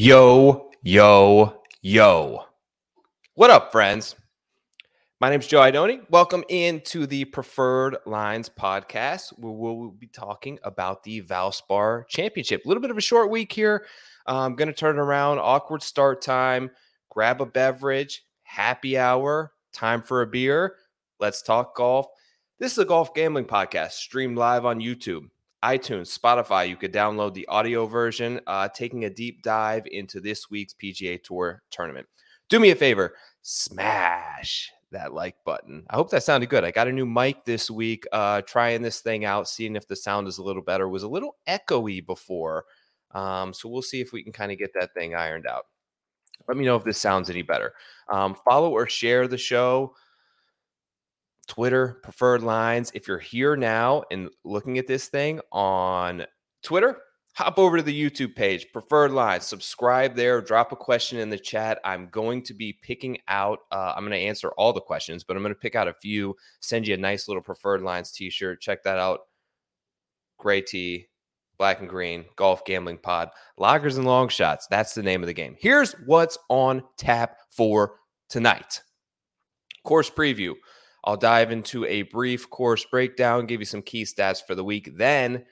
Yo, yo, yo. What up, friends? My name is Joe Idoni. Welcome into the Preferred Lines podcast, where we'll be talking about the Valspar Championship. A little bit of a short week here. I'm going to turn around. Awkward start time. Grab a beverage. Happy hour. Time for a beer. Let's talk golf. This is a golf gambling podcast streamed live on YouTube iTunes, Spotify. You could download the audio version, uh, taking a deep dive into this week's PGA Tour tournament. Do me a favor, smash that like button. I hope that sounded good. I got a new mic this week, uh, trying this thing out, seeing if the sound is a little better. It was a little echoey before. Um, so we'll see if we can kind of get that thing ironed out. Let me know if this sounds any better. Um, follow or share the show. Twitter, preferred lines. If you're here now and looking at this thing on Twitter, hop over to the YouTube page, preferred lines, subscribe there, drop a question in the chat. I'm going to be picking out, uh, I'm going to answer all the questions, but I'm going to pick out a few, send you a nice little preferred lines t shirt. Check that out. Gray tee, black and green, golf gambling pod, loggers and long shots. That's the name of the game. Here's what's on tap for tonight course preview. I'll dive into a brief course breakdown, give you some key stats for the week. Then,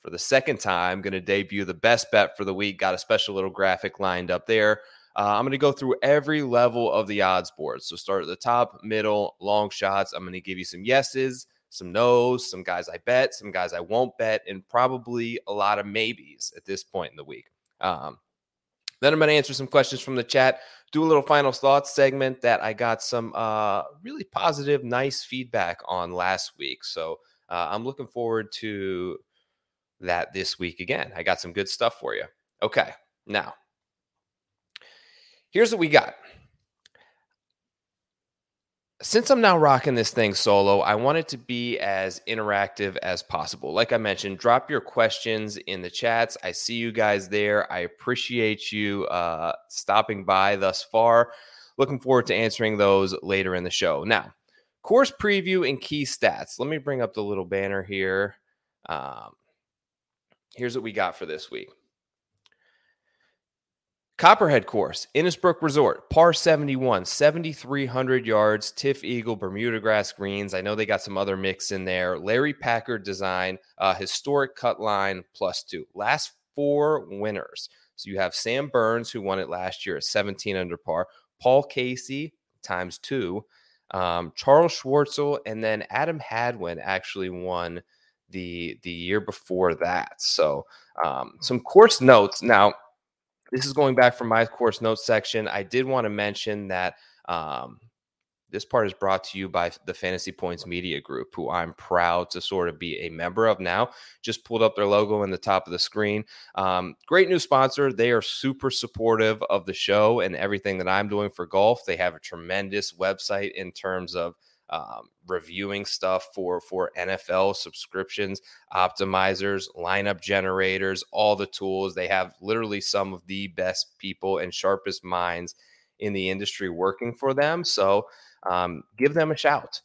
for the second time, I'm going to debut the best bet for the week. Got a special little graphic lined up there. Uh, I'm going to go through every level of the odds board. So, start at the top, middle, long shots. I'm going to give you some yeses, some nos, some guys I bet, some guys I won't bet, and probably a lot of maybes at this point in the week. Um, then I'm going to answer some questions from the chat, do a little final thoughts segment that I got some uh, really positive, nice feedback on last week. So uh, I'm looking forward to that this week again. I got some good stuff for you. Okay, now here's what we got since I'm now rocking this thing solo, I want it to be as interactive as possible. Like I mentioned, drop your questions in the chats. I see you guys there. I appreciate you uh, stopping by thus far. Looking forward to answering those later in the show. Now, course preview and key stats. Let me bring up the little banner here. Um, here's what we got for this week. Copperhead course, Innisbrook Resort, par 71, 7,300 yards, TifEagle, Bermuda grass greens. I know they got some other mix in there. Larry Packard design, uh, historic cut line plus two. Last four winners. So you have Sam Burns, who won it last year at 17 under par, Paul Casey times two, um, Charles Schwartzel, and then Adam Hadwin actually won the the year before that. So um, some course notes. Now, this is going back from my course notes section. I did want to mention that um, this part is brought to you by the Fantasy Points Media Group, who I'm proud to sort of be a member of now. Just pulled up their logo in the top of the screen. Um, great new sponsor. They are super supportive of the show and everything that I'm doing for golf. They have a tremendous website in terms of um, reviewing stuff for for NFL subscriptions, optimizers, lineup generators, all the tools. They have literally some of the best people and sharpest minds in the industry working for them. So um, give them a shout.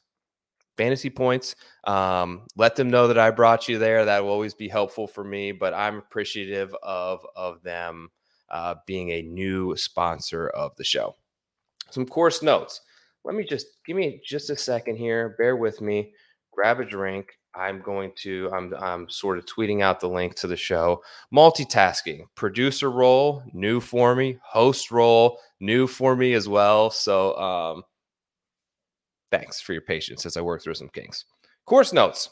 Fantasy points. Um, let them know that I brought you there. That will always be helpful for me. But I'm appreciative of of them uh, being a new sponsor of the show. Some course notes let me just give me just a second here. Bear with me. Grab a drink. I'm going to, I'm, I'm sort of tweeting out the link to the show. Multitasking, producer role, new for me, host role, new for me as well. So, um, thanks for your patience as I work through some kinks. Course notes.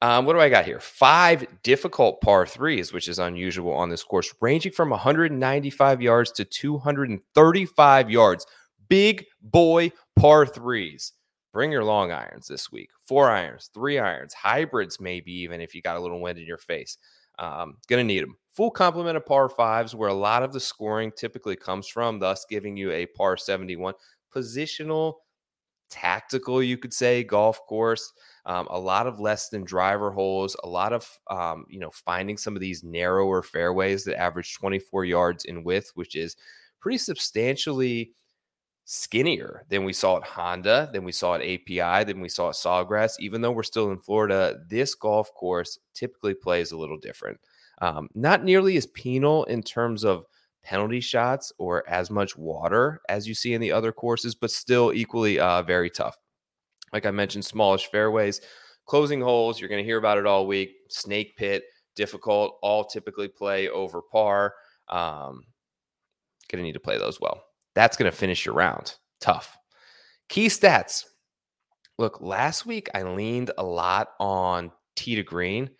Um, what do I got here? Five difficult par threes, which is unusual on this course, ranging from 195 yards to 235 yards big boy par threes. Bring your long irons this week. Four irons, three irons, hybrids, maybe even if you got a little wind in your face. Um, gonna need them. Full complement of par fives, where a lot of the scoring typically comes from, thus giving you a par 71. Positional, tactical, you could say, golf course. Um, a lot of less than driver holes, a lot of um, you know finding some of these narrower fairways that average 24 yards in width, which is pretty substantially skinnier than we saw at Honda, than we saw at API, than we saw at Sawgrass. Even though we're still in Florida, this golf course typically plays a little different. Um, not nearly as penal in terms of penalty shots or as much water as you see in the other courses, but still equally uh, very tough. Like I mentioned, smallish fairways, closing holes. You're going to hear about it all week. Snake pit, difficult. All typically play over par. Um, going to need to play those well. That's going to finish your round. Tough. Key stats. Look, last week I leaned a lot on tee to green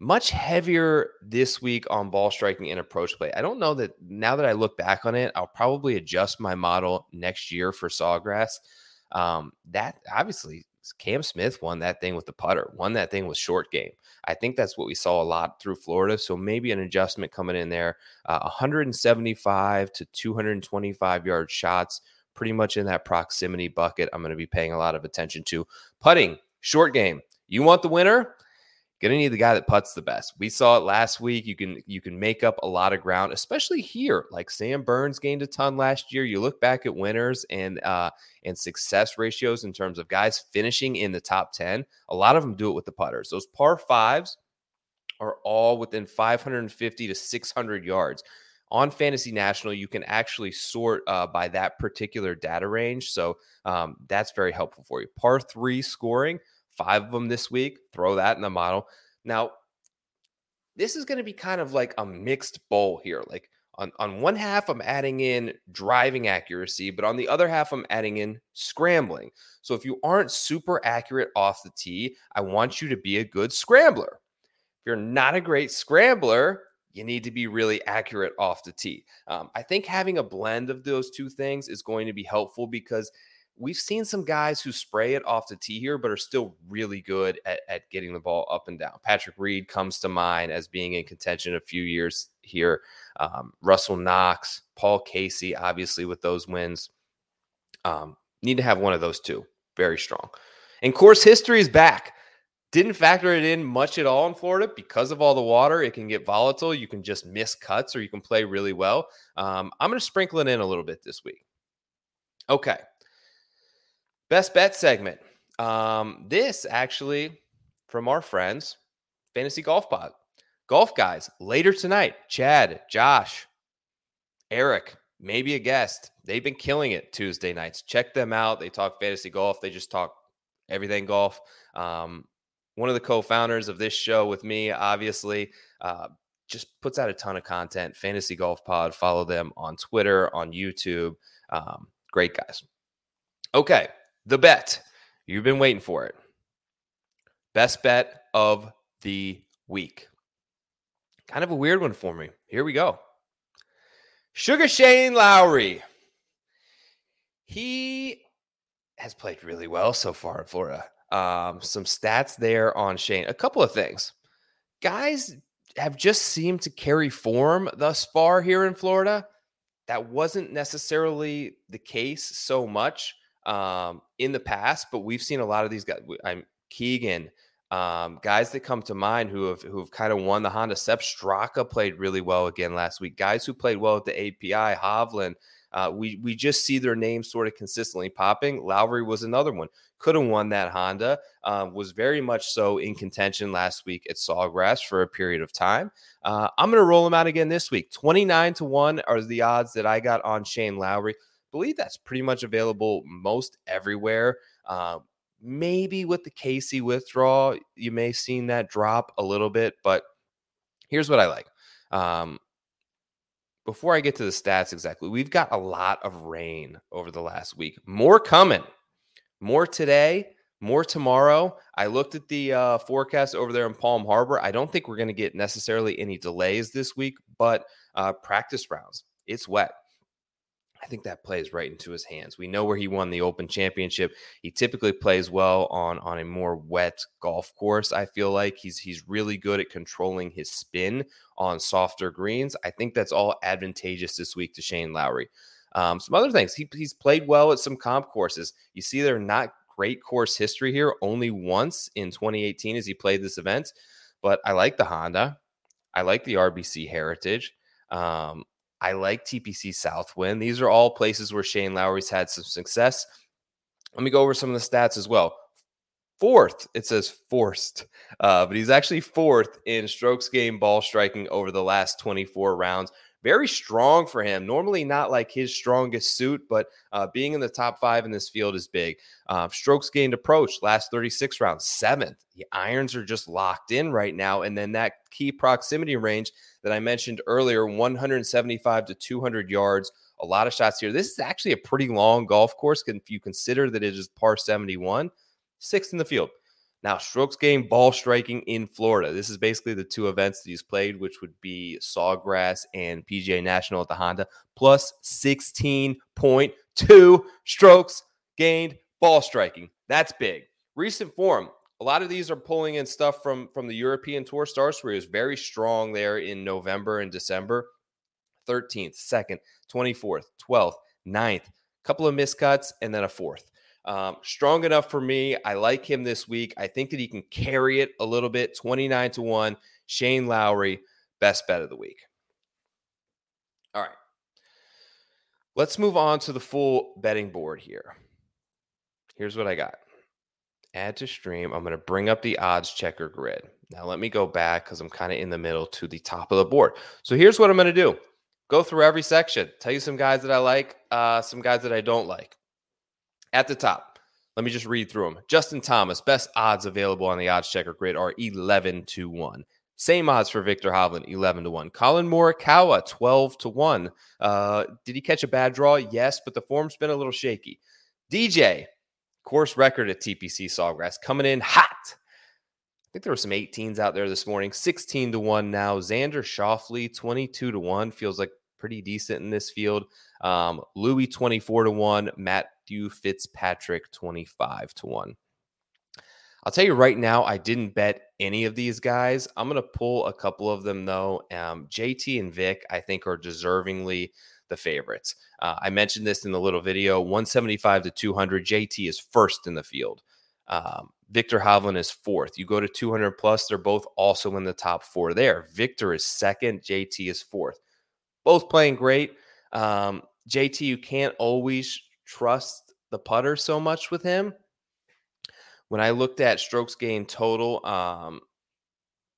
much heavier this week on ball striking and approach play. I don't know that now that I look back on it, I'll probably adjust my model next year for Sawgrass. Um, that obviously Cam Smith won that thing with the putter, won that thing with short game. I think that's what we saw a lot through Florida. So maybe an adjustment coming in there. Uh, 175 to 225 yard shots, pretty much in that proximity bucket. I'm going to be paying a lot of attention to. Putting, short game. You want the winner? Gonna need the guy that puts the best. We saw it last week. You can you can make up a lot of ground, especially here. Like Sam Burns gained a ton last year. You look back at winners and uh and success ratios in terms of guys finishing in the top 10. A lot of them do it with the putters. Those par fives are all within 550 to 600 yards. On Fantasy National, you can actually sort uh, by that particular data range. So um, that's very helpful for you. Par three scoring, five of them this week. Throw that in the model. Now, this is going to be kind of like a mixed bowl here. Like on, on one half, I'm adding in driving accuracy, but on the other half, I'm adding in scrambling. So if you aren't super accurate off the tee, I want you to be a good scrambler. If you're not a great scrambler, you need to be really accurate off the tee. Um, I think having a blend of those two things is going to be helpful because we've seen some guys who spray it off the tee here, but are still really good at, at getting the ball up and down. Patrick Reed comes to mind as being in contention a few years here. Um, Russell Knox, Paul Casey, obviously with those wins. Um, need to have one of those two. Very strong. And course history is back. Didn't factor it in much at all in Florida because of all the water. It can get volatile. You can just miss cuts or you can play really well. Um, I'm going to sprinkle it in a little bit this week. Okay. Best bet segment. Um, this actually from our friends, Fantasy Golf Pod. Golf guys, later tonight, Chad, Josh, Eric, maybe a guest. They've been killing it Tuesday nights. Check them out. They talk fantasy golf. They just talk everything golf. Um, one of the co-founders of this show with me, obviously, uh, just puts out a ton of content. Fantasy Golf Pod. Follow them on Twitter, on YouTube. Um, great guys. Okay, the bet. You've been waiting for it. Best bet of the week. Kind of a weird one for me. Here we go. Sugar Shane Lowry. He has played really well so far in Florida. Um, some stats there on Shane. A couple of things. Guys have just seemed to carry form thus far here in Florida. That wasn't necessarily the case so much um, in the past, but we've seen a lot of these guys. I'm Keegan, um, guys that come to mind who have who have kind of won the Honda. Sepp Straka played really well again last week. Guys who played well at the API, Hovland. Uh, we we just see their names sort of consistently popping. Lowry was another one. Could have won that Honda. Uh, was very much so in contention last week at Sawgrass for a period of time. Uh, I'm going to roll him out again this week. 29 to one are the odds that I got on Shane Lowry believe that's pretty much available most everywhere. Uh, maybe with the Casey withdrawal, you may have seen that drop a little bit, but here's what I like. Um, before I get to the stats exactly, we've got a lot of rain over the last week. More coming, more today, more tomorrow. I looked at the uh, forecast over there in Palm Harbor. I don't think we're going to get necessarily any delays this week, but uh, practice rounds. It's wet. I think that plays right into his hands. We know where he won the Open Championship. He typically plays well on on a more wet golf course. I feel like he's he's really good at controlling his spin on softer greens. I think that's all advantageous this week to Shane Lowry. Um, some other things. He, he's played well at some comp courses. You see, they're not great course history here. Only once in 2018 as he played this event, but I like the Honda. I like the RBC Heritage. Um, I like TPC Southwind. These are all places where Shane Lowry's had some success. Let me go over some of the stats as well. Fourth, it says forced, uh, but he's actually fourth in strokes game ball striking over the last 24 rounds. very strong for him. Normally not like his strongest suit, but uh, being in the top five in this field is big. Uh, strokes gained approach last 36 rounds, seventh. The irons are just locked in right now. And then that key proximity range that I mentioned earlier 175 to 200 yards. A lot of shots here. This is actually a pretty long golf course if you consider that it is par 71, sixth in the field. Now, strokes gained ball striking in Florida. This is basically the two events that he's played, which would be Sawgrass and PGA National at the Honda, plus 16.2 strokes gained ball striking. That's big. Recent form. A lot of these are pulling in stuff from from the European Tour Stars, where he was very strong there in November and December. 13th, 2nd, 24th, 12th, 9th, couple of miscuts, and then a fourth. Um, strong enough for me. I like him this week. I think that he can carry it a little bit. 29 to 1. Shane Lowry, best bet of the week. All right. Let's move on to the full betting board here. Here's what I got add to stream. I'm going to bring up the odds checker grid. Now, let me go back because I'm kind of in the middle to the top of the board. So, here's what I'm going to do go through every section, tell you some guys that I like, uh, some guys that I don't like at the top. Let me just read through them. Justin Thomas, best odds available on the odds checker grid are 11 to 1. Same odds for Viktor Hovland, 11 to 1. Collin Morikawa, 12 to 1. Uh, did he catch a bad draw? Yes, but the form's been a little shaky. DJ, course record at TPC Sawgrass, coming in hot. I think there were some 18s out there this morning. 16 to 1 now. Xander Schauffele, 22 to 1. Feels like pretty decent in this field. Um, Louis 24 to 1, Matthew Fitzpatrick 25 to 1. I'll tell you right now, I didn't bet any of these guys. I'm going to pull a couple of them though. Um, JT and Vic, I think, are deservingly the favorites. Uh, I mentioned this in the little video 175 to 200. JT is first in the field. Um, Viktor Hovland is fourth. You go to 200 plus, they're both also in the top four there. Viktor is second, JT is fourth. Both playing great. Um, JT, you can't always trust the putter so much with him. When I looked at strokes gained total, um,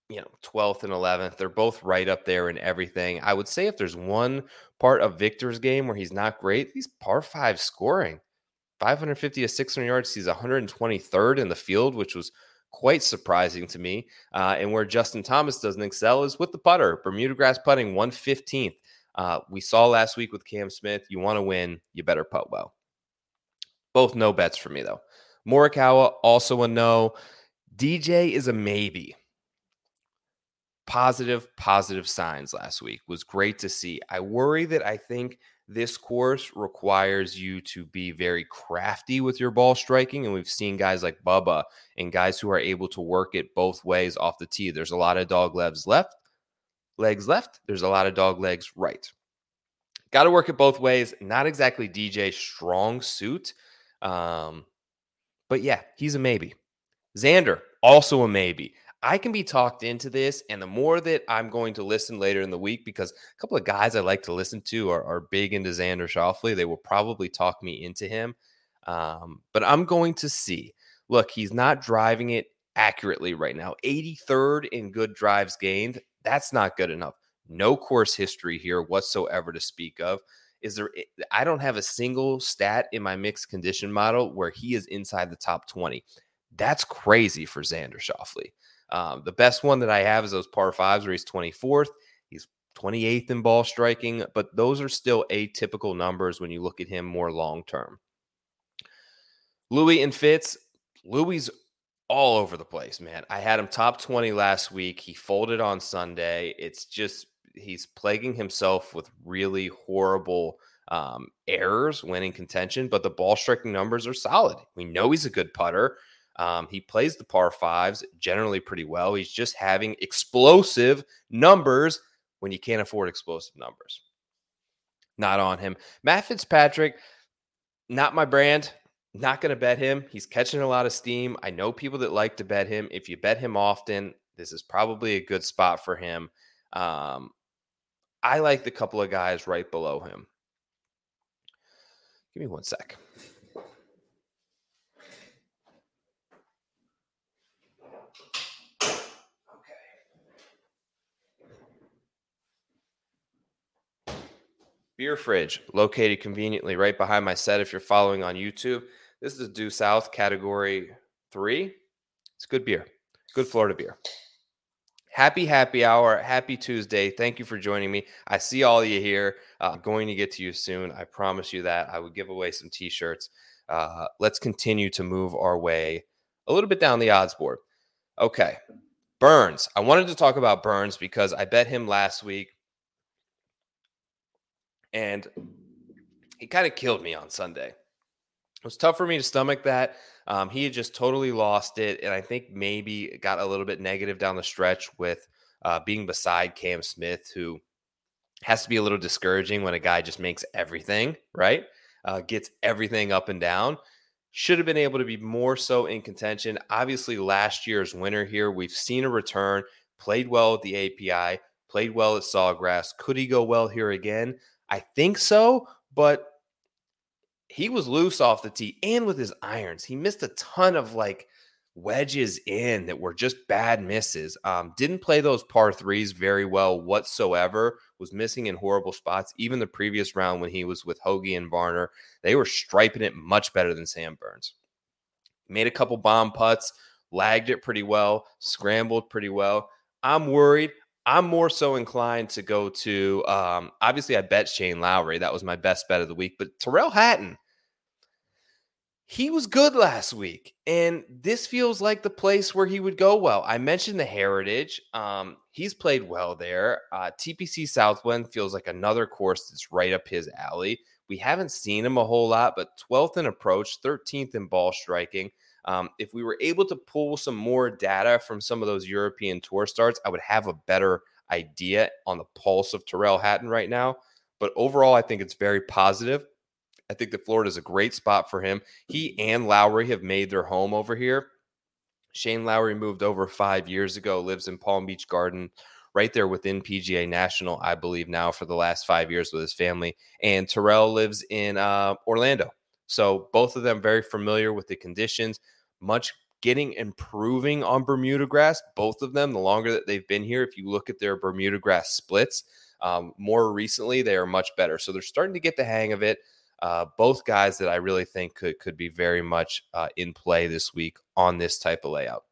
you know, 12th and 11th, they're both right up there in everything. I would say if there's one part of Viktor's game where he's not great, he's par five scoring. 550 to 600 yards. He's 123rd in the field, which was quite surprising to me. Uh, and where Justin Thomas doesn't excel is with the putter. Bermuda grass putting 115th. Uh, we saw last week with Cam Smith, you want to win, you better putt well. Both no bets for me, though. Morikawa, also a no. DJ is a maybe. Positive, positive signs last week was great to see. I worry that I think this course requires you to be very crafty with your ball striking. And we've seen guys like Bubba and guys who are able to work it both ways off the tee. There's a lot of dog legs left legs left. There's a lot of dog legs right. Got to work it both ways. Not exactly DJ strong suit. Um, but yeah, he's a maybe. Xander, also a maybe. I can be talked into this, and the more that I'm going to listen later in the week, because a couple of guys I like to listen to are, are big into Xander Schauffele, they will probably talk me into him. Um, but I'm going to see. Look, he's not driving it accurately right now. 83rd in good drives gained. That's not good enough. No course history here whatsoever to speak of. Is there, eh, I don't have a single stat in my mixed condition model where he is inside the top 20. That's crazy for Xander Schauffele. Um, the best one that I have is those par fives where he's 24th. He's 28th in ball striking, but those are still atypical numbers when you look at him more long term. Louis and Fitz, Louis all over the place, man. I had him top 20 last week. He folded on Sunday. It's just, he's plaguing himself with really horrible um, errors when in contention, but the ball striking numbers are solid. We know he's a good putter. Um, he plays the par fives generally pretty well. He's just having explosive numbers when you can't afford explosive numbers. Not on him. Matt Fitzpatrick, not my brand. Not going to bet him. He's catching a lot of steam. I know people that like to bet him. If you bet him often, this is probably a good spot for him. Um, I like the couple of guys right below him. Give me one sec. Beer fridge located conveniently right behind my set if you're following on YouTube. This is Due South category three. It's good beer, good Florida beer. Happy happy hour, happy Tuesday. Thank you for joining me. I see all of you here. Uh, I'm going to get to you soon. I promise you that. I would give away some t shirts. Uh, let's continue to move our way a little bit down the odds board. Okay. Burns. I wanted to talk about Burns because I bet him last week and he kind of killed me on Sunday. It was tough for me to stomach that. Um, he had just totally lost it, and I think maybe got a little bit negative down the stretch with uh, being beside Cam Smith, who has to be a little discouraging when a guy just makes everything right, uh, gets everything up and down. Should have been able to be more so in contention. Obviously, last year's winner here, we've seen a return, played well at the API, played well at Sawgrass. Could he go well here again? I think so, but he was loose off the tee and with his irons. He missed a ton of like wedges in that were just bad misses. Um, didn't play those par threes very well whatsoever. Was missing in horrible spots. Even the previous round when he was with Hoge and Varner, they were striping it much better than Sam Burns. Made a couple bomb putts, lagged it pretty well, scrambled pretty well. I'm worried. I'm more so inclined to go to um, obviously I bet Shane Lowry. That was my best bet of the week. But Tyrrell Hatton, he was good last week. And this feels like the place where he would go well. I mentioned the Heritage. Um, he's played well there. Uh, TPC Southwind feels like another course that's right up his alley. We haven't seen him a whole lot, but 12th in approach, 13th in ball striking. Um, if we were able to pull some more data from some of those European tour starts, I would have a better idea on the pulse of Tyrrell Hatton right now. But overall, I think it's very positive. I think that Florida is a great spot for him. He and Lowry have made their home over here. Shane Lowry moved over five years ago, lives in Palm Beach Garden, right there within PGA National, I believe, now for the last five years with his family. And Tyrrell lives in uh, Orlando. So both of them very familiar with the conditions much getting improving on Bermuda grass. Both of them, the longer that they've been here, if you look at their Bermuda grass splits, um, more recently they are much better. So they're starting to get the hang of it. Uh, both guys that I really think could could be very much uh, in play this week on this type of layout.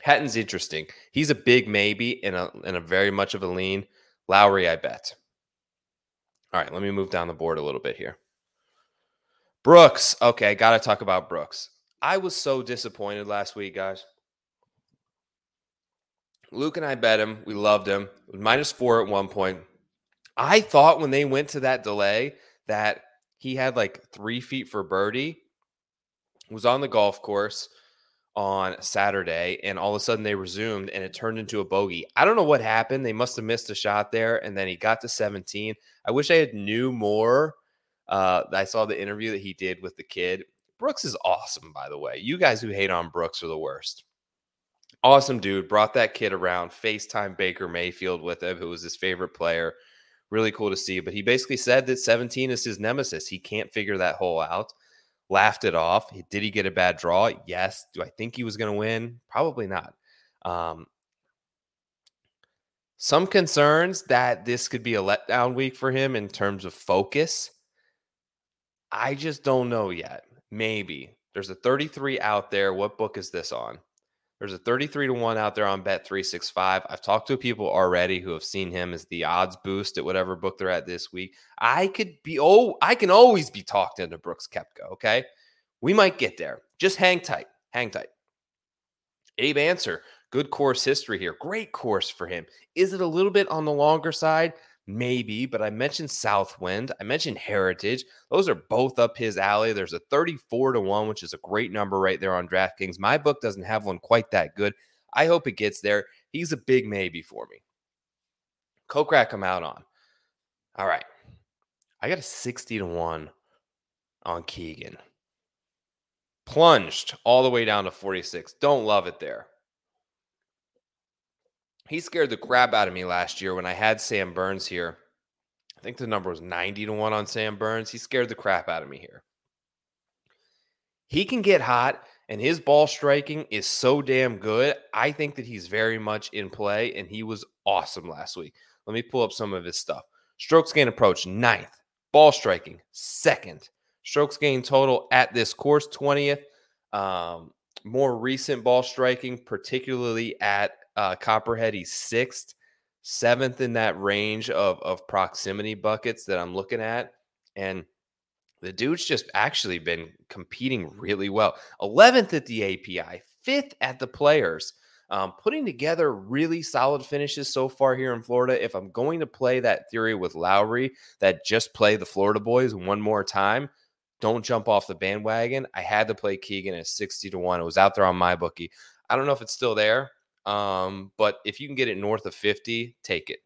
Hatton's interesting. He's a big maybe in a in a very much of a lean. Lowry, I bet. All right, let me move down the board a little bit here. Brooks. Okay, got to talk about Brooks. I was so disappointed last week, guys. Luke and I bet him. We loved him. Minus four at one point. I thought when they went to that delay that he had like three feet for birdie. Was on the golf course on Saturday, and all of a sudden they resumed, and it turned into a bogey. I don't know what happened. They must have missed a shot there, and then he got to 17. I wish I had knew more. Uh, I saw the interview that he did with the kid, Brooks is awesome, by the way. You guys who hate on Brooks are the worst. Awesome dude. Brought that kid around. FaceTime Baker Mayfield with him, who was his favorite player. Really cool to see. But he basically said that 17 is his nemesis. He can't figure that hole out. Laughed it off. Did he get a bad draw? Yes. Do I think he was going to win? Probably not. Um, some concerns that this could be a letdown week for him in terms of focus. I just don't know yet. Maybe. There's a 33 out there. What book is this on? There's a 33 to 1 out there on Bet 365. I've talked to people already who have seen him as the odds boost at whatever book they're at this week. I could be oh, I can always be talked into Brooks Koepka, okay? We might get there. Just hang tight. Hang tight. Abe Ancer, good course history here. Great course for him. Is it a little bit on the longer side? Maybe, but I mentioned Southwind. I mentioned Heritage. Those are both up his alley. There's a 34 to 1, which is a great number right there on DraftKings. My book doesn't have one quite that good. I hope it gets there. He's a big maybe for me. Kokrak, I'm out on. All right. I got a 60 to 1 on Keegan. Plunged all the way down to 46. Don't love it there. He scared the crap out of me last year when I had Sam Burns here. I think the number was 90 to 1 on Sam Burns. He scared the crap out of me here. He can get hot, and his ball striking is so damn good. I think that he's very much in play, and he was awesome last week. Let me pull up some of his stuff. Strokes gain approach, ninth. Ball striking, second. Strokes gained total at this course, 20th. Um, more recent ball striking, particularly at uh, Copperhead, he's sixth, seventh in that range of, of proximity buckets that I'm looking at. And the dude's just actually been competing really well. 11th at the API, fifth at the players. Um, putting together really solid finishes so far here in Florida. If I'm going to play that theory with Lowry, that just play the Florida boys one more time, don't jump off the bandwagon. I had to play Keegan at 60 to 1. It was out there on my bookie. I don't know if it's still there, um, but if you can get it north of 50, take it.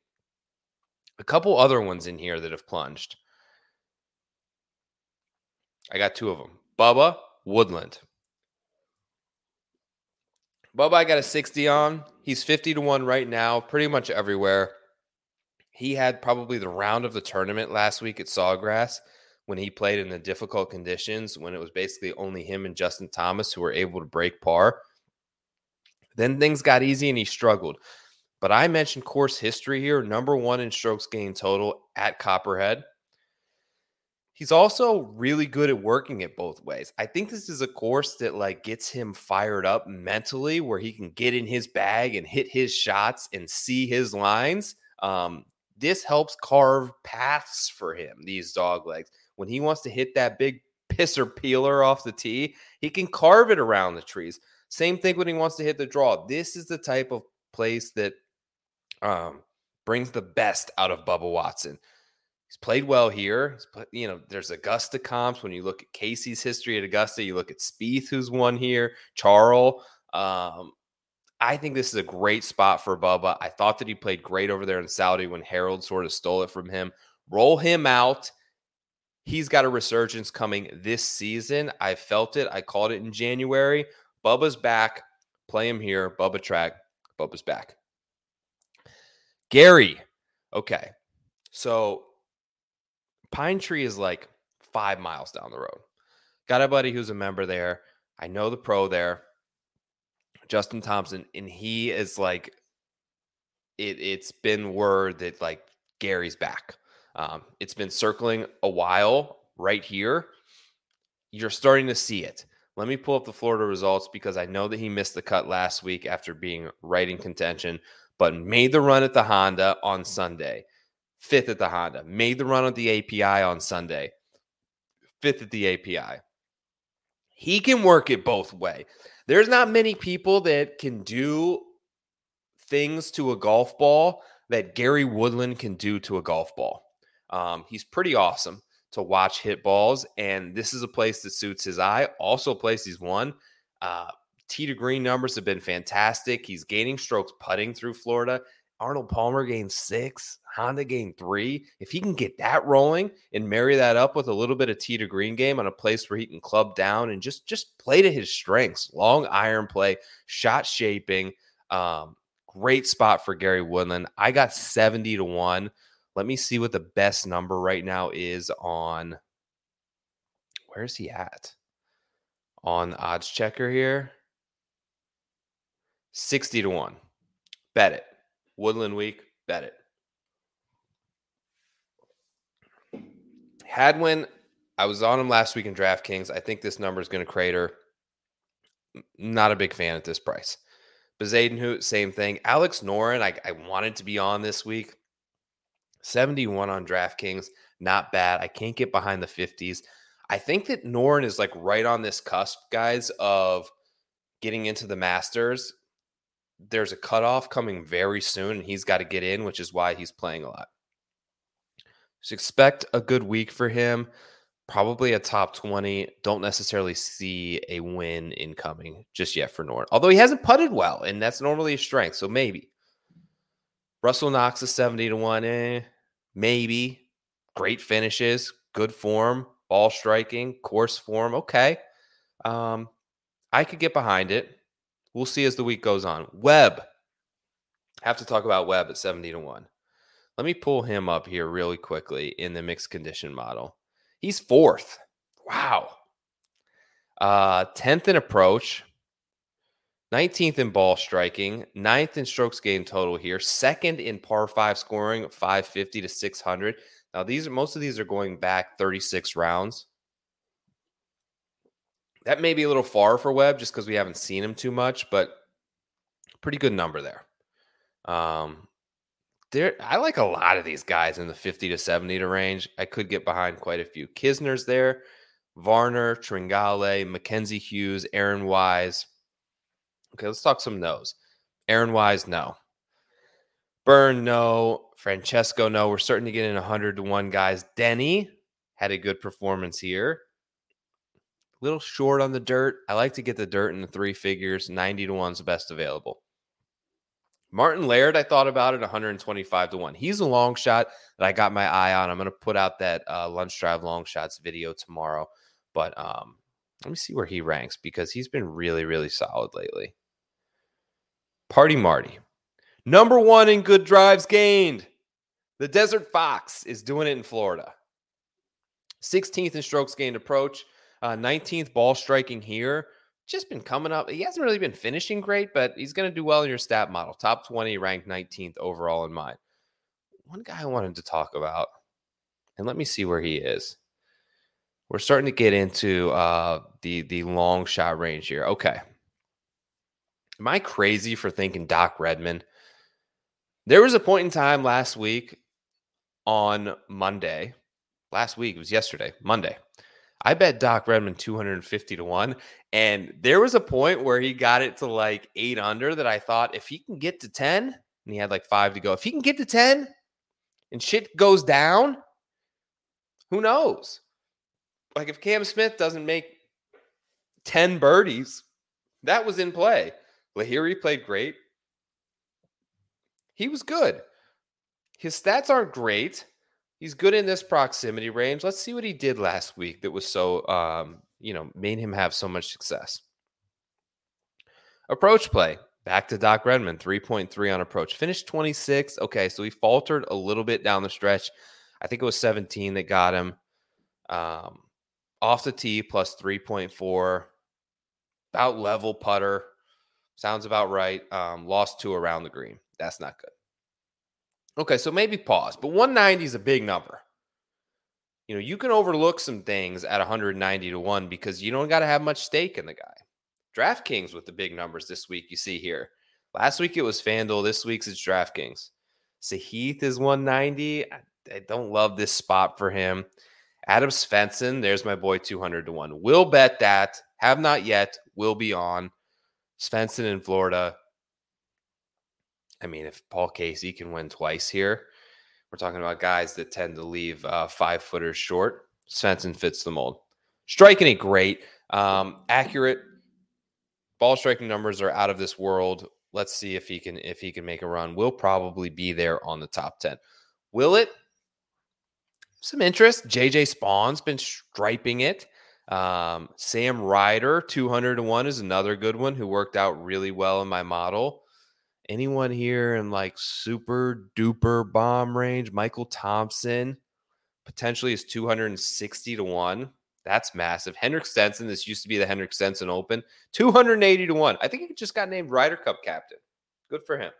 A couple other ones in here that have plunged. I got two of them. Bubba Woodland. Bubba, I got a 60 on. He's 50 to 1 right now, pretty much everywhere. He had probably the round of the tournament last week at Sawgrass when he played in the difficult conditions, when it was basically only him and Justin Thomas who were able to break par. Then things got easy and he struggled. But I mentioned course history here number one in strokes gained total at Copperhead. He's also really good at working it both ways. I think this is a course that like gets him fired up mentally where he can get in his bag and hit his shots and see his lines. Um, this helps carve paths for him, these dog legs. When he wants to hit that big pisser peeler off the tee, he can carve it around the trees. Same thing when he wants to hit the draw. This is the type of place that um, brings the best out of Bubba Watson. He's played well here. Played, you know, there's Augusta comps. When you look at Casey's history at Augusta, you look at Spieth, who's won here, Charles. Um, I think this is a great spot for Bubba. I thought that he played great over there in Saudi when Harold sort of stole it from him. Roll him out. He's got a resurgence coming this season. I felt it. I called it in January. Bubba's back. Play him here. Bubba track. Bubba's back. Gary. Okay. So Pine Tree is like five miles down the road. Got a buddy who's a member there. I know the pro there, Justin Thompson, and he is like, it, it's been word that like Gary's back. Um, it's been circling a while right here. You're starting to see it. Let me pull up the Florida results because I know that he missed the cut last week after being right in contention, but made the run at the Honda on Sunday. Fifth at the Honda. Made the run at the API on Sunday. Fifth at the API. He can work it both way. There's not many people that can do things to a golf ball that Gary Woodland can do to a golf ball. Um, he's pretty awesome to watch hit balls, and this is a place that suits his eye. Also, a place he's won. Uh, tee to green numbers have been fantastic. He's gaining strokes putting through Florida. Arnold Palmer gained six, Honda gained three. If he can get that rolling and marry that up with a little bit of tee to green game on a place where he can club down and just just play to his strengths, long iron play, shot shaping, um, great spot for Gary Woodland. I got seventy to one. Let me see what the best number right now is on. Where's he at? On odds checker here. 60 to 1. Bet it. Woodland week, bet it. Hadwin, I was on him last week in DraftKings. I think this number is going to crater. Not a big fan at this price. Bezuidenhout, same thing. Alex Noren, I, I wanted to be on this week. 71 on DraftKings, not bad. I can't get behind the 50s. I think that Noren is like right on this cusp, guys, of getting into the Masters. There's a cutoff coming very soon, and he's got to get in, which is why he's playing a lot. So expect a good week for him. Probably a top 20. Don't necessarily see a win incoming just yet for Noren. Although he hasn't putted well, and that's normally his strength. So maybe. Russell Knox is 70 to 1. Eh maybe great finishes, good form, ball striking, course form. Okay. Um, I could get behind it. We'll see as the week goes on. Webb. Have to talk about Webb at 70 to 1. Let me pull him up here really quickly in the mixed condition model. He's fourth. Wow. Uh, 10th in approach, 19th in ball striking, ninth in strokes gained total here, second in par five scoring, 550 to 600. Now, these are most of these are going back 36 rounds. That may be a little far for Webb just because we haven't seen him too much, but pretty good number there. Um, there, I like a lot of these guys in the 50 to 70 to range. I could get behind quite a few. Kisner's there, Varner, Tringale, Mackenzie Hughes, Aaron Wise. Okay, let's talk some no's. Aaron Wise, no. Byrne, no. Francesco, no. We're starting to get in 100 to 1 guys. Denny had a good performance here. Little short on the dirt. I like to get the dirt in the three figures. 90 to 1 is the best available. Martin Laird, I thought about it 125 to 1. He's a long shot that I got my eye on. I'm going to put out that uh, lunch drive long shots video tomorrow. But um, let me see where he ranks because he's been really, really solid lately. Party Marty. Number one in good drives gained. The Desert Fox is doing it in Florida. 16th in strokes gained approach, uh, 19th ball striking here just been coming up. He hasn't really been finishing great, but he's going to do well in your stat model. Top 20, ranked 19th overall in mine. One guy I wanted to talk about, and let me see where he is. We're starting to get into uh, the the long shot range here. Okay. Am I crazy for thinking Doc Redman? There was a point in time last week on Monday. Last week, it was yesterday, Monday. I bet Doc Redman 250 to 1. And there was a point where he got it to like eight under that I thought if he can get to 10, and he had like five to go, if he can get to 10 and shit goes down, who knows? Like if Cam Smith doesn't make 10 birdies, that was in play. Lahiri played great. He was good. His stats aren't great. He's good in this proximity range. Let's see what he did last week that was so, um, you know, made him have so much success. Approach play. Back to Doc Redman, 3.3 on approach. Finished 26. Okay, so he faltered a little bit down the stretch. I think it was 17 that got him. Um, off the tee, plus 3.4. About level putter. Sounds about right. Um, lost two around the green. That's not good. Okay, so maybe pause, but 190 is a big number. You know, you can overlook some things at 190 to 1 because you don't got to have much stake in the guy. DraftKings with the big numbers this week, you see here. Last week it was FanDuel. This week's it's DraftKings. Sahith is 190. I, I don't love this spot for him. Adam Svensson, there's my boy 200 to 1. Will bet that. Have not yet. Will be on. Svensson in Florida. I mean, if Paul Casey can win twice here, we're talking about guys that tend to leave uh, five footers short. Svensson fits the mold. Striking it great, um, accurate. Ball striking numbers are out of this world. Let's see if he can if he can make a run. Will probably be there on the top ten. Will it? Some interest. JJ Spaun's been striping it. Um, Sam Ryder, 200 to 1 is another good one who worked out really well in my model anyone here in like super duper bomb range? Michael Thompson potentially is 260 to 1. That's massive. Henrik Stenson, this used to be the Henrik Stenson Open, 280 to 1. I think he just got named Ryder Cup captain. Good for him.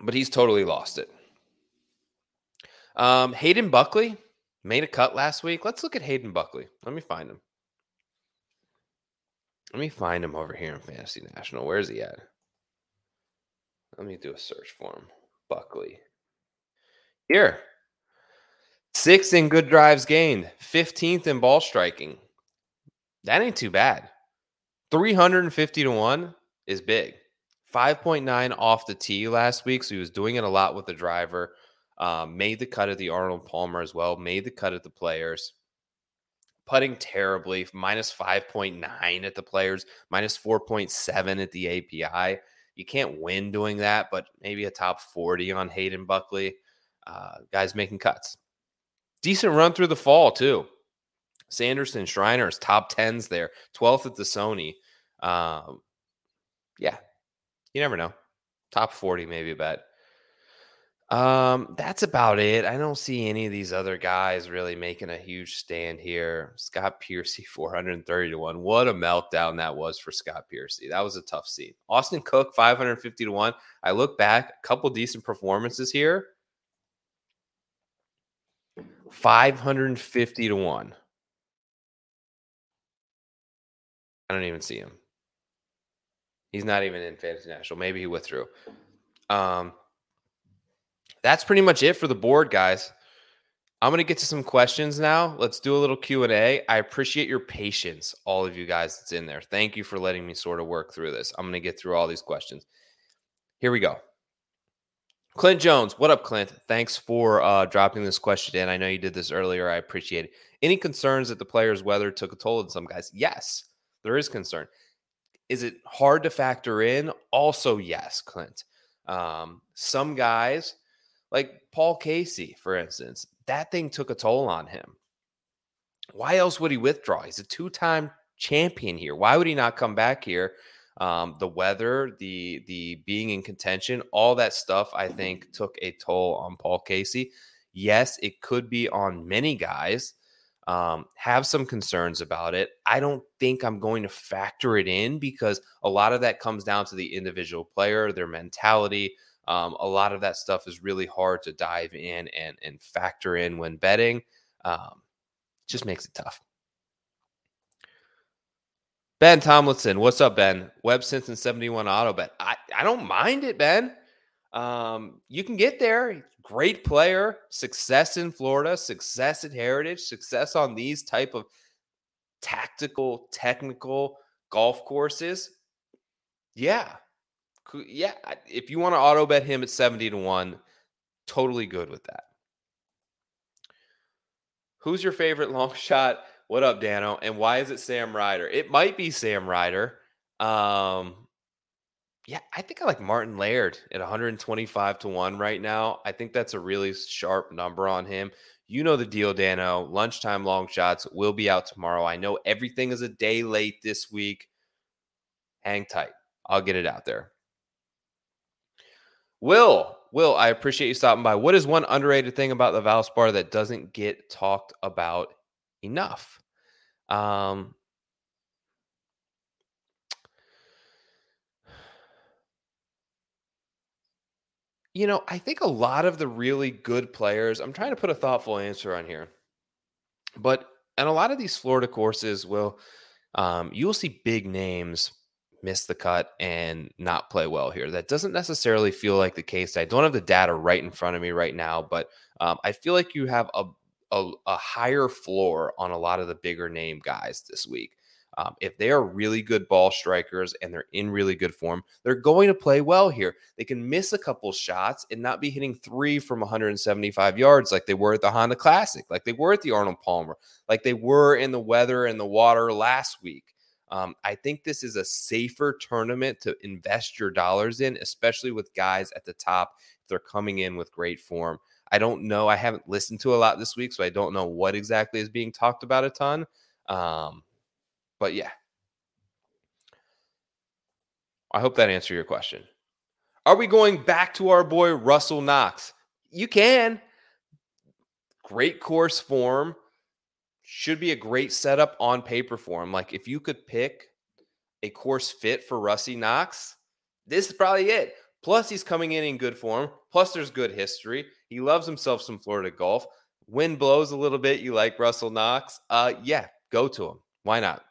But he's totally lost it. Um, Hayden Buckley made a cut last week. Let's look at Hayden Buckley. Let me find him. Let me find him over here in Fantasy National. Where's he at? Let me do a search for him. Buckley. Here. Sixth in good drives gained, 15th in ball striking. That ain't too bad. 350 to 1 is big. 5.9 off the tee last week. So he was doing it a lot with the driver. Um, made the cut at the Arnold Palmer as well, made the cut at the players putting terribly, minus 5.9 at the players, minus 4.7 at the API. You can't win doing that, but maybe a top 40 on Hayden Buckley. Uh, guys making cuts. Decent run through the fall, too. Sanderson, Shriners, top 10s there, 12th at the Sony. Um, yeah, you never know. Top 40, maybe a bet. Um, that's about it. I don't see any of these other guys really making a huge stand here. Scott Piercy, 430 to 1. What a meltdown that was for Scott Piercy. That was a tough seat. Austin Cook, 550 to 1. I look back, a couple decent performances here. 550 to 1. I don't even see him. He's not even in Fantasy National. Maybe he withdrew. Um, that's pretty much it for the board, guys. I'm going to get to some questions now. Let's do a little Q&A. I appreciate your patience, all of you guys that's in there. Thank you for letting me sort of work through this. I'm going to get through all these questions. Here we go. Clint Jones, what up, Clint? Thanks for uh, dropping this question in. I know you did this earlier. I appreciate it. Any concerns that the player's weather took a toll on some guys? Yes, there is concern. Is it hard to factor in? Also, yes, Clint. Um, some guys, like Paul Casey, for instance, that thing took a toll on him. Why else would he withdraw? He's a two time champion here. Why would he not come back here? Um, the weather, the the being in contention, all that stuff, I think, took a toll on Paul Casey. Yes, it could be on many guys. Um, have some concerns about it. I don't think I'm going to factor it in because a lot of that comes down to the individual player, their mentality, um, a lot of that stuff is really hard to dive in and and factor in when betting. Um, just makes it tough. Ben Tomlinson, what's up, Ben? Webb Simpson 71 auto bet. I, I don't mind it, Ben. Um, you can get there. Great player, success in Florida, success at Heritage, success on these type of tactical, technical golf courses. Yeah, yeah, if you want to auto bet him at 70 to 1, totally good with that. Who's your favorite long shot? What up, Dano? And why is it Sam Ryder? It might be Sam Ryder. Um, yeah, I think I like Martin Laird at 125 to 1 right now. I think that's a really sharp number on him. You know the deal, Dano. Lunchtime long shots will be out tomorrow. I know everything is a day late this week. Hang tight. I'll get it out there. Will, Will, I appreciate you stopping by. What is one underrated thing about the Valspar that doesn't get talked about enough? Um, you know, I think a lot of the really good players, I'm trying to put a thoughtful answer on here, but and a lot of these Florida courses will, um, you'll see big names miss the cut and not play well here. That doesn't necessarily feel like the case. I don't have the data right in front of me right now, but um, I feel like you have a, a, a higher floor on a lot of the bigger name guys this week. Um, if they are really good ball strikers and they're in really good form, they're going to play well here. They can miss a couple shots and not be hitting three from 175 yards like they were at the Honda Classic, like they were at the Arnold Palmer, like they were in the weather and the water last week. Um, I think this is a safer tournament to invest your dollars in, especially with guys at the top. They're coming in with great form. I don't know. I haven't listened to a lot this week, so I don't know what exactly is being talked about a ton. Um, but yeah. I hope that answered your question. Are we going back to our boy Russell Knox? You can. Great course form should be a great setup on paper for him. Like if you could pick a course fit for Rusty Knox, this is probably it. Plus, he's coming in in good form. Plus, there's good history. He loves himself some Florida golf. Wind blows a little bit. You like Russell Knox? Uh, yeah, go to him. Why not?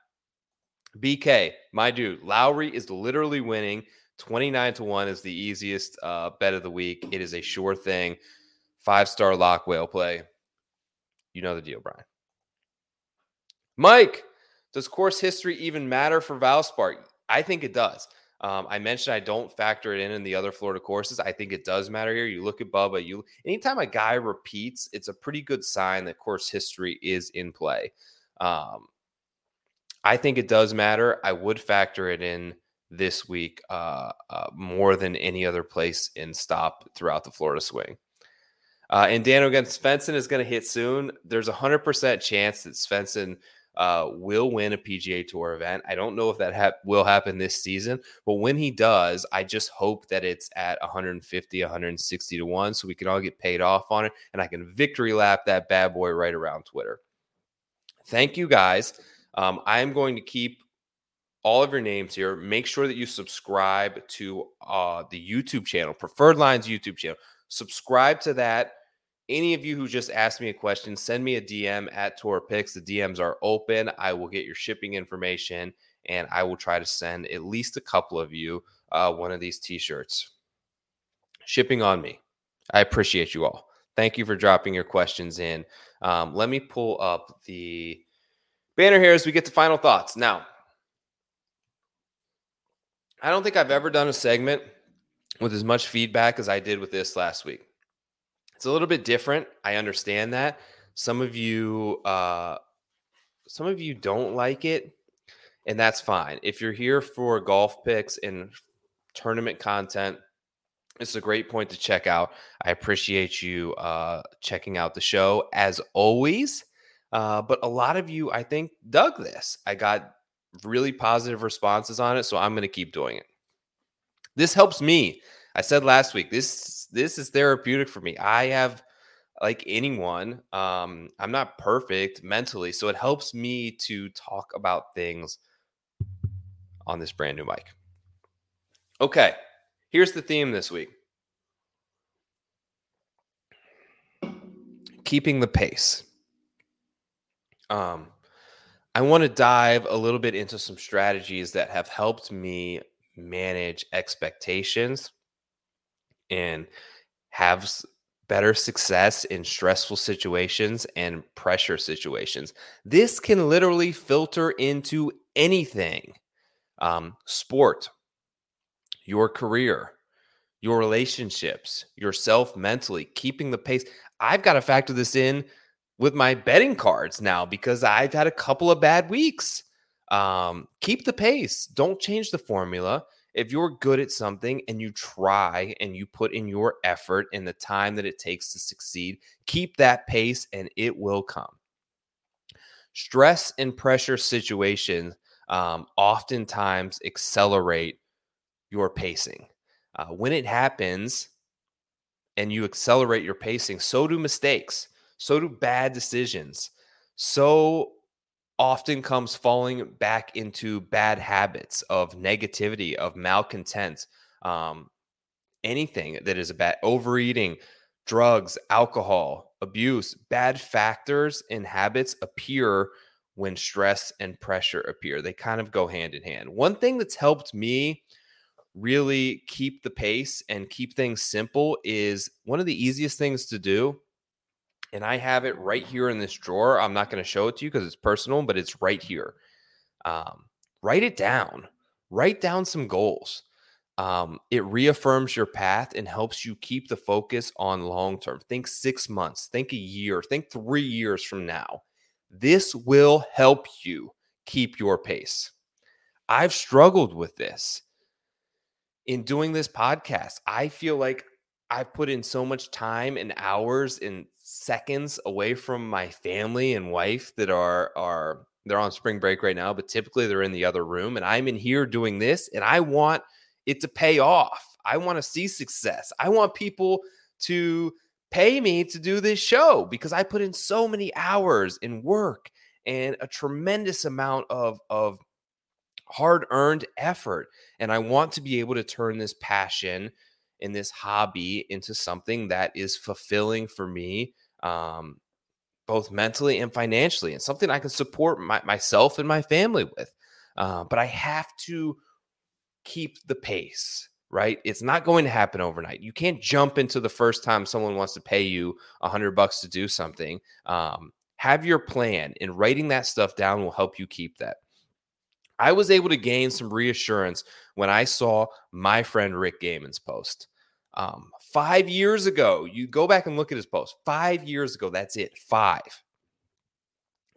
BK, my dude, Lowry is literally winning. 29 to 1 is the easiest uh, bet of the week. It is a sure thing. Five star lock whale play. You know the deal, Brian. Mike, does course history even matter for Valspar? I think it does. Um, I mentioned I don't factor it in in the other Florida courses. I think it does matter here. You look at Bubba. You anytime a guy repeats, it's a pretty good sign that course history is in play. Um, I think it does matter. I would factor it in this week uh, uh, more than any other place in stop throughout the Florida swing. Uh, and Dan against Svensson is going to hit soon. There's a hundred percent chance that Svensson uh, will win a PGA Tour event. I don't know if that ha- will happen this season, but when he does, I just hope that it's at 150, 160 to 1 so we can all get paid off on it and I can victory lap that bad boy right around Twitter. Thank you guys. Um, I am going to keep all of your names here. Make sure that you subscribe to uh, the YouTube channel, Preferred Lines YouTube channel. Subscribe to that any of you who just asked me a question, send me a DM at Tour Picks. The DMs are open. I will get your shipping information and I will try to send at least a couple of you uh, one of these t shirts. Shipping on me. I appreciate you all. Thank you for dropping your questions in. Um, let me pull up the banner here as we get to final thoughts. Now, I don't think I've ever done a segment with as much feedback as I did with this last week. It's a little bit different. I understand that. Some of you uh some of you don't like it and that's fine. If you're here for golf picks and tournament content, it's a great point to check out. I appreciate you uh, checking out the show as always. Uh, but a lot of you, I think, dug this. I got really positive responses on it, so I'm going to keep doing it. This helps me. I said last week this this is therapeutic for me. I have like anyone, um, I'm not perfect mentally, so it helps me to talk about things on this brand new mic. Okay, here's the theme this week keeping the pace. Um, I want to dive a little bit into some strategies that have helped me manage expectations and have better success in stressful situations and pressure situations. This can literally filter into anything um, sport, your career, your relationships, yourself mentally, keeping the pace. I've got to factor this in with my betting cards now because I've had a couple of bad weeks. Um, keep the pace. Don't change the formula. If you're good at something and you try and you put in your effort and the time that it takes to succeed, keep that pace and it will come. Stress and pressure situations um, oftentimes accelerate your pacing. Uh, when it happens and you accelerate your pacing, so do mistakes, so do bad decisions. So often comes falling back into bad habits of negativity, of malcontent, um, anything that is about overeating, drugs, alcohol, abuse, bad factors and habits appear when stress and pressure appear. They kind of go hand in hand. One thing that's helped me really keep the pace and keep things simple is one of the easiest things to do. And I have it right here in this drawer. I'm not going to show it to you because it's personal, but it's right here. Um, write it down. Write down some goals. Um, it reaffirms your path and helps you keep the focus on long term. Think six months, think a year, think three years from now. This will help you keep your pace. I've struggled with this in doing this podcast. I feel like I've put in so much time and hours and seconds away from my family and wife that are are they're on spring break right now, but typically they're in the other room and I'm in here doing this and I want it to pay off. I want to see success. I want people to pay me to do this show because I put in so many hours in work and a tremendous amount of of hard earned effort and I want to be able to turn this passion and this hobby into something that is fulfilling for me um, both mentally and financially and something I can support my, myself and my family with uh, but I have to keep the pace right? It's not going to happen overnight. You can't jump into the first time someone wants to pay you a hundred bucks to do something. Um, have your plan, and writing that stuff down will help you keep that. I was able to gain some reassurance when I saw my friend Rick Gehman's post. Um, five years ago, you go back and look at his post. Five years ago, that's it. Five.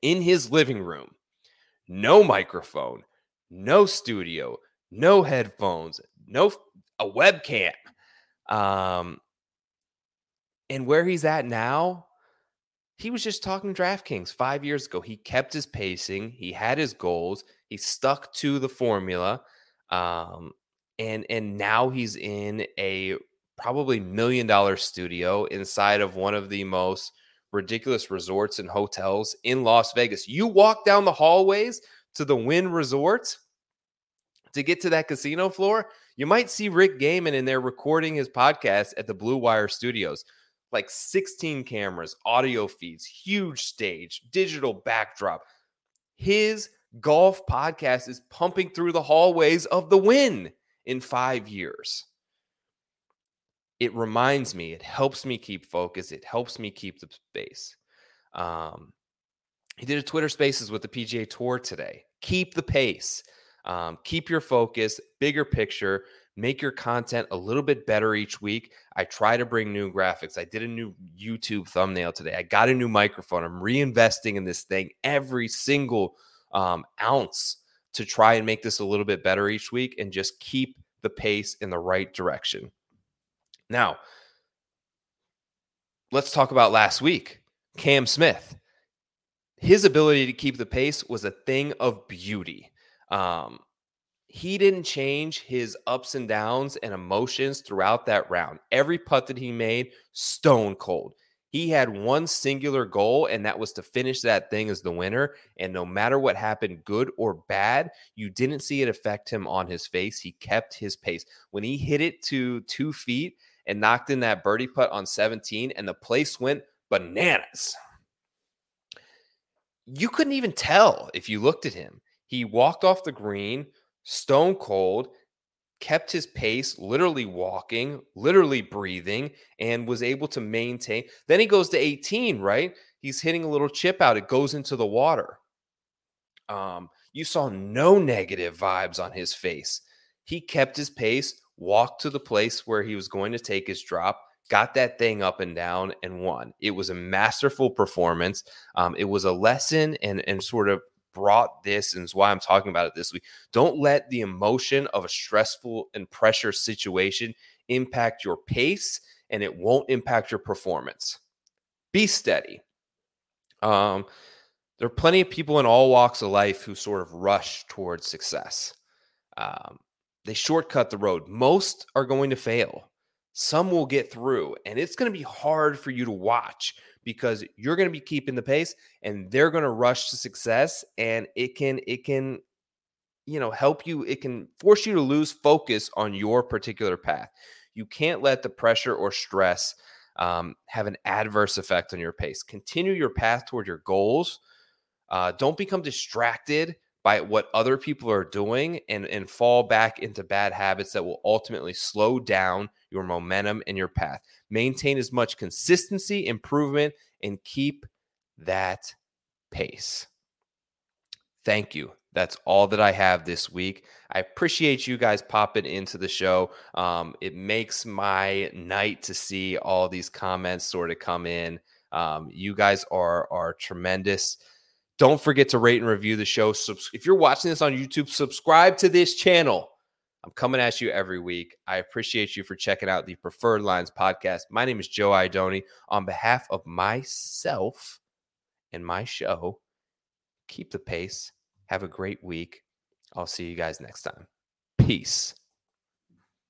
In his living room, no microphone, no studio, no headphones, no a webcam. Um, and where he's at now, he was just talking DraftKings five years ago. He kept his pacing, he had his goals, he stuck to the formula. Um, and and now he's in a probably million dollar studio inside of one of the most ridiculous resorts and hotels in Las Vegas. You walk down the hallways to the Wynn Resort to get to that casino floor, you might see Rick Gehman in there recording his podcast at the Blue Wire Studios. like 16 cameras, audio feeds, huge stage, digital backdrop. His golf podcast is pumping through the hallways of the Wynn in five years. It reminds me, it helps me keep focus, it helps me keep the space. Um, he did a Twitter Spaces with the PGA Tour today. Keep the pace, um, keep your focus, bigger picture make your content a little bit better each week. I try to bring new graphics. I did a new YouTube thumbnail today. I got a new microphone. I'm reinvesting in this thing every single um, ounce to try and make this a little bit better each week and just keep the pace in the right direction. Now, let's talk about last week. Cam Smith. His ability to keep the pace was a thing of beauty. Um, he didn't change his ups and downs and emotions throughout that round. Every putt that he made, stone cold. He had one singular goal, and that was to finish that thing as the winner. And no matter what happened, good or bad, you didn't see it affect him on his face. He kept his pace. When he hit it to two feet and knocked in that birdie putt on 17, and the place went bananas. You couldn't even tell if you looked at him. He walked off the green stone cold, kept his pace, literally walking, literally breathing, and was able to maintain. Then he goes to 18, right? He's hitting a little chip out, it goes into the water. Um, you saw no negative vibes on his face. He kept his pace, walked to the place where he was going to take his drop, got that thing up and down, and won. It was a masterful performance. Um, it was a lesson and and sort of brought this and is why I'm talking about it this week. Don't let the emotion of a stressful and pressure situation impact your pace and it won't impact your performance. Be steady. Um, there are plenty of people in all walks of life who sort of rush towards success. Um, they shortcut the road. Most are going to fail. Some will get through, and it's going to be hard for you to watch because you're going to be keeping the pace and they're going to rush to success and it can it can you know help you it can force you to lose focus on your particular path you can't let the pressure or stress um, have an adverse effect on your pace continue your path toward your goals uh, don't become distracted by what other people are doing and, and fall back into bad habits that will ultimately slow down your momentum and your path. Maintain as much consistency, improvement, and keep that pace. Thank you. That's all that I have this week. I appreciate you guys popping into the show. Um, it makes my night to see all these comments sort of come in. Um, you guys are are tremendous. Don't forget to rate and review the show. If you're watching this on YouTube, subscribe to this channel. I'm coming at you every week. I appreciate you for checking out the Preferred Lines podcast. My name is Joe Idoni. On behalf of myself and my show, keep the pace. Have a great week. I'll see you guys next time. Peace.